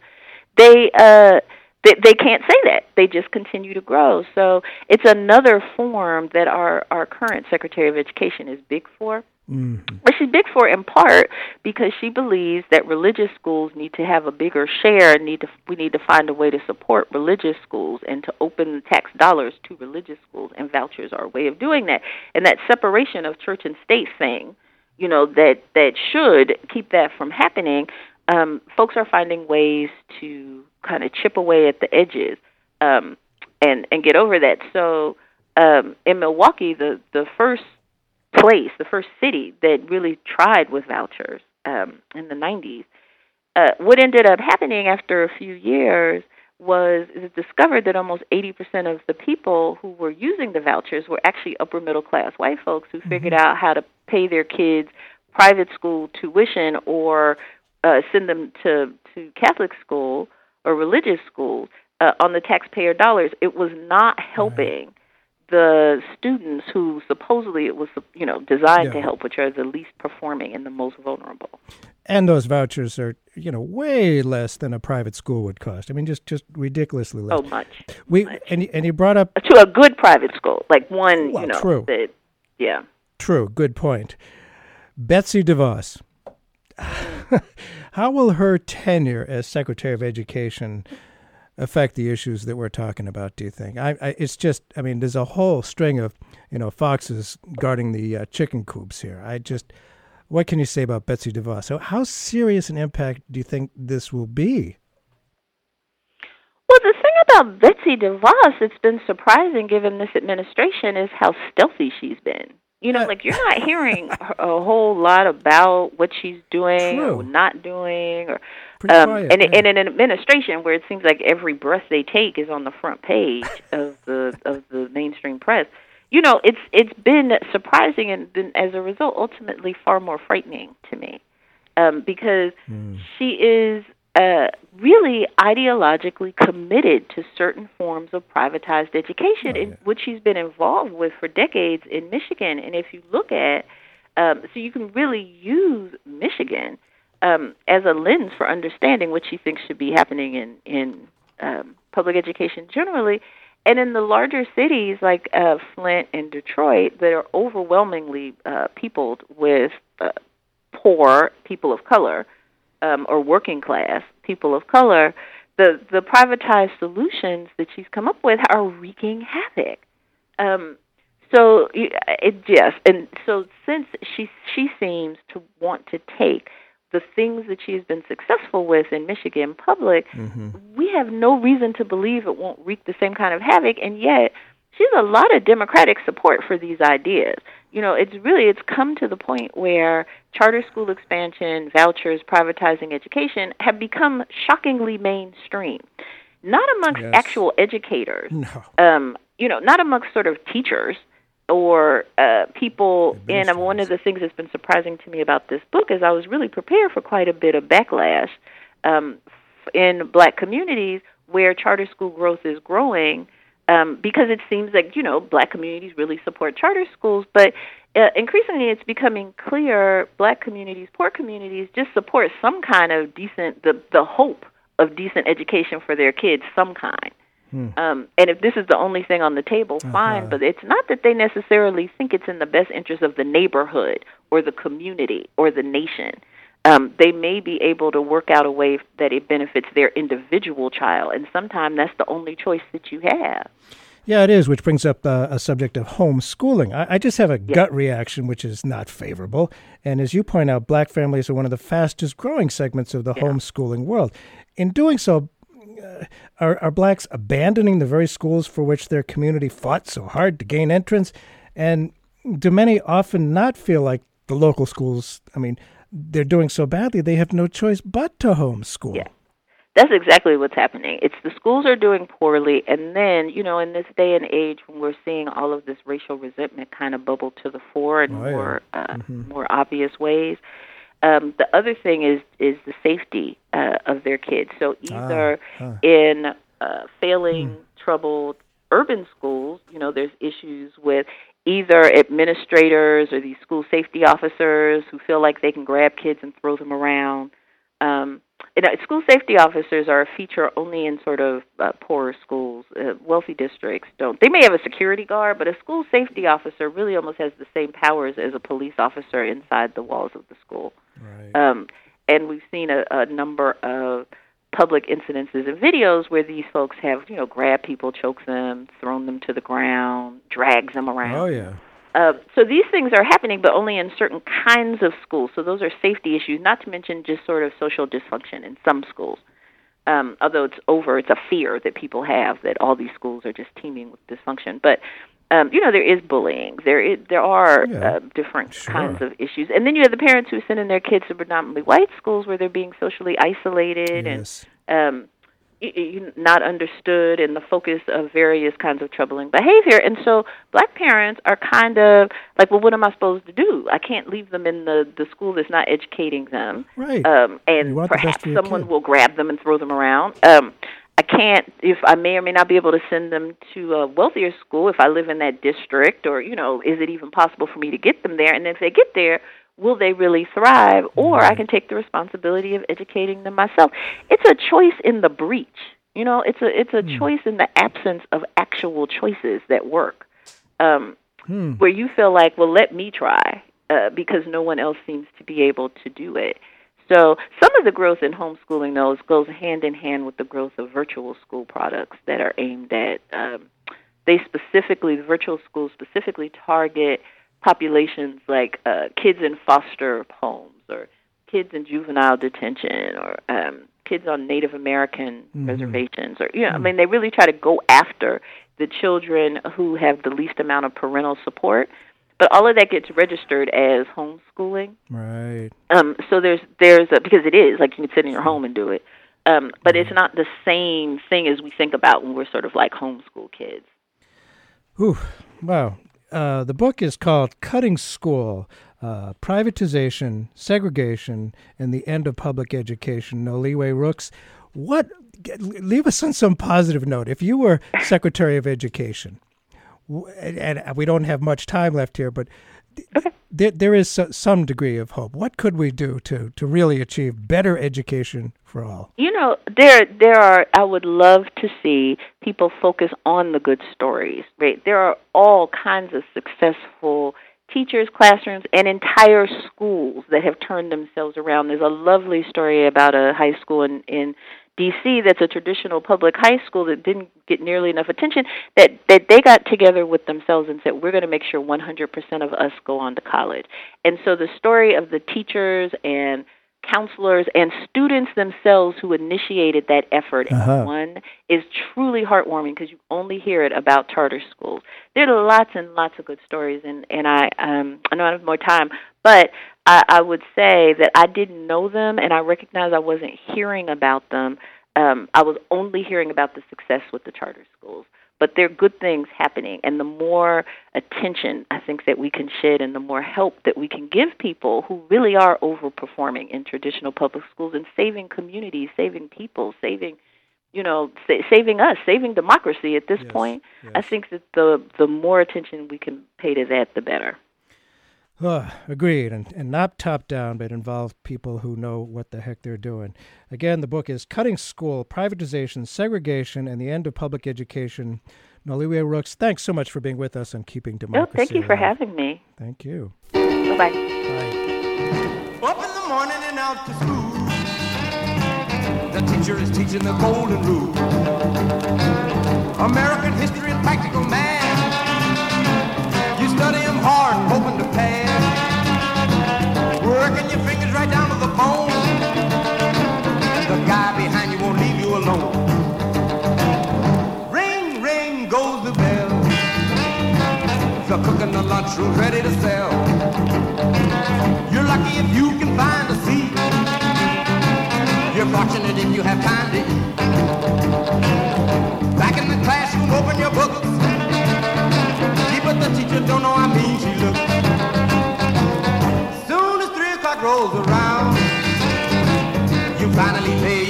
they uh, they, they can't say that. They just continue to grow. So it's another form that our, our current Secretary of Education is big for. Mm-hmm. But she's big for in part because she believes that religious schools need to have a bigger share. Need to we need to find a way to support religious schools and to open tax dollars to religious schools, and vouchers are a way of doing that. And that separation of church and state thing, you know, that that should keep that from happening. Um, folks are finding ways to kind of chip away at the edges um, and and get over that. So um, in Milwaukee, the the first place, the first city that really tried with vouchers um, in the 90s. Uh, what ended up happening after a few years was it discovered that almost 80% of the people who were using the vouchers were actually upper middle class white folks who figured Mm-hmm. out how to pay their kids private school tuition or uh, send them to, to Catholic school or religious school uh, on the taxpayer dollars. It was not helping the students who supposedly it was you know designed to help, which are the least performing and the most vulnerable. And those vouchers are, you know, way less than a private school would cost. I mean, just just ridiculously less. Oh, much. We and and you brought up To a good private school, like one, Well, you know, true. that yeah. true, good point. Betsy DeVos. How will her tenure as Secretary of Education affect the issues that we're talking about? Do you think? I, I it's just, I mean, there's a whole string of you know foxes guarding the uh, chicken coops here. I just, what can you say about Betsy DeVos? So, how serious an impact do you think this will be? Well, the thing about Betsy DeVos that's been surprising given this administration is how stealthy she's been. You know, like you're not hearing a whole lot about what she's doing True. or not doing, or um, quiet, and yeah. and in an administration where it seems like every breath they take is on the front page of the of the mainstream press. You know, it's it's been surprising and been as a result ultimately far more frightening to me, um, because she is uh, really ideologically committed to certain forms of privatized education, in which she's been involved with for decades in Michigan. And if you look at, um, so you can really use Michigan um, as a lens for understanding what she thinks should be happening in in um, public education generally. And in the larger cities like uh, Flint and Detroit, that are overwhelmingly uh, peopled with uh, poor people of color um, or working class people of color, the the privatized solutions that she's come up with are wreaking havoc. Um, so it yes, and so since she she seems to want to take the things that she has been successful with in Michigan public, we have no reason to believe it won't wreak the same kind of havoc, and yet she has a lot of democratic support for these ideas. You know, it's really it's come to the point where charter school expansion, vouchers, privatizing education have become shockingly mainstream. Not amongst Yes. actual educators, No. um, you know, not amongst sort of teachers or uh, people. And um, one of the things that's been surprising to me about this book is I was really prepared for quite a bit of backlash um, in black communities where charter school growth is growing. Um, because it seems like you know black communities really support charter schools, but uh, increasingly it's becoming clear black communities, poor communities, just support some kind of decent the the hope of decent education for their kids, some kind. Um, and if this is the only thing on the table, fine. But it's not that they necessarily think it's in the best interest of the neighborhood or the community or the nation. Um, they may be able to work out a way that it benefits their individual child, and sometimes that's the only choice that you have. Yeah, it is, which brings up uh, a subject of homeschooling. I, I just have a gut reaction, which is not favorable. And as you point out, black families are one of the fastest growing segments of the homeschooling world. In doing so, uh, are, are blacks abandoning the very schools for which their community fought so hard to gain entrance? And do many often not feel like the local schools, I mean, they're doing so badly, they have no choice but to homeschool? Yeah. That's exactly what's happening. It's the schools are doing poorly, and then you know, in this day and age, when we're seeing all of this racial resentment kind of bubble to the fore in Oh, yeah. more uh, more obvious ways, um, the other thing is is the safety uh, of their kids. So either ah. in uh, failing, troubled urban schools, you know, there's issues with either administrators or these school safety officers who feel like they can grab kids and throw them around. Um, you know, school safety officers are a feature only in sort of uh, poorer schools. Uh, wealthy districts don't. They may have a security guard, but a school safety officer really almost has the same powers as a police officer inside the walls of the school. Right. Um, and we've seen a, a number of public incidences and videos where these folks have, you know, grabbed people, choked them, thrown them to the ground, drags them around. Oh yeah. Uh, so these things are happening, but only in certain kinds of schools. So those are safety issues, not to mention just sort of social dysfunction in some schools. Um, although it's over, it's a fear that people have that all these schools are just teeming with dysfunction. But um, you know, there is bullying. There is, there are Yeah, uh, different sure. kinds of issues, and then you have the parents who send in their kids to predominantly white schools where they're being socially isolated Yes. and um, y- y- not understood, and the focus of various kinds of troubling behavior. And so, black parents are kind of like, well, what am I supposed to do? I can't leave them in the the school that's not educating them. Right. Um, and want the best perhaps someone kid. will grab them and throw them around. Um, I can't if I may or may not be able to send them to a wealthier school if I live in that district or you know is it even possible for me to get them there? And if they get there will they really thrive? Or I can take the responsibility of educating them myself. It's a choice in the breach you know? It's a it's a choice in the absence of actual choices that work. Um Hmm. where you feel like well let me try uh, because no one else seems to be able to do it so some of the growth in homeschooling, though, goes hand in hand with the growth of virtual school products that are aimed at. Um, they specifically, the virtual schools specifically target populations like uh, kids in foster homes or kids in juvenile detention or um, kids on Native American Mhm. reservations or you know, I mean, they really try to go after the children who have the least amount of parental support. But all of that gets registered as homeschooling. Right. Um, so there's there's a, because it is like you can sit in your home and do it, um, but it's not the same thing as we think about when we're sort of like homeschool kids. Ooh, wow. Uh, the book is called Cutting School uh, Privatization, Segregation, and the End of Public Education. Noliwe, Rooks. What? get- Leave us on some positive note. If you were Secretary of Education, and, and uh, we don't have much time left here, but there, there is some degree of hope. What could we do to, to really achieve better education for all? You know, there there are. I would love to see people focus on the good stories. Right, there are all kinds of successful teachers, classrooms, and entire schools that have turned themselves around. There's a lovely story about a high school in in DC that's a traditional public high school that didn't get nearly enough attention that that they got together with themselves and said we're going to make sure 100% of us go on to college. And so the story of the teachers and counselors and students themselves who initiated that effort and Uh-huh. won is truly heartwarming because you only hear it about charter schools. There are lots and lots of good stories, and and I um I know I have more time, but I, I would say that I didn't know them, and I recognize I wasn't hearing about them. Um, I was only hearing about the success with the charter schools. But there are good things happening, and the more attention I think that we can shed, and the more help that we can give people who really are overperforming in traditional public schools and saving communities, saving people, saving, you know, sa- saving us, saving democracy. At this Yes, point, I think that the the more attention we can pay to that, the better. Oh, agreed, and, and not top down, but involve people who know what the heck they're doing. Again, the book is Cutting School, Privatization, Segregation, and the End of Public Education. Noliwe Rooks, thanks so much for being with us on Keeping No, Democracy Oh, thank you for having me. Thank you. Bye bye. Bye. Up in the morning and out to school. The teacher is teaching the golden rule. American history and practical math. You study 'em hard, hoping to pass. Working your fingers right down to the bone. The guy behind you won't leave you alone. Ring, ring goes the bell. The cook in the lunchroom's ready to sell. You're lucky if you can find a seat. You're fortunate if you have time to eat. Back in the classroom, open your books. See, but the teacher don't know how mean she looks.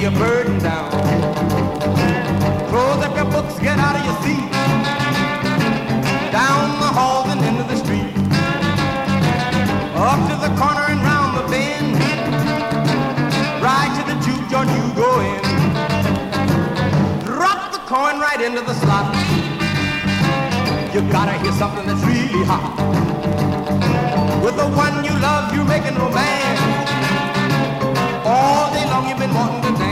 lay burden down. Close up your books, get out of your seat. Down the halls and into the street. Up to the corner and round the bend. Right to the juke joint you go in. Drop the coin right into the slot. You gotta hear something that's really hot. With the one you love, you're making romance. All day long you've been wanting to dance.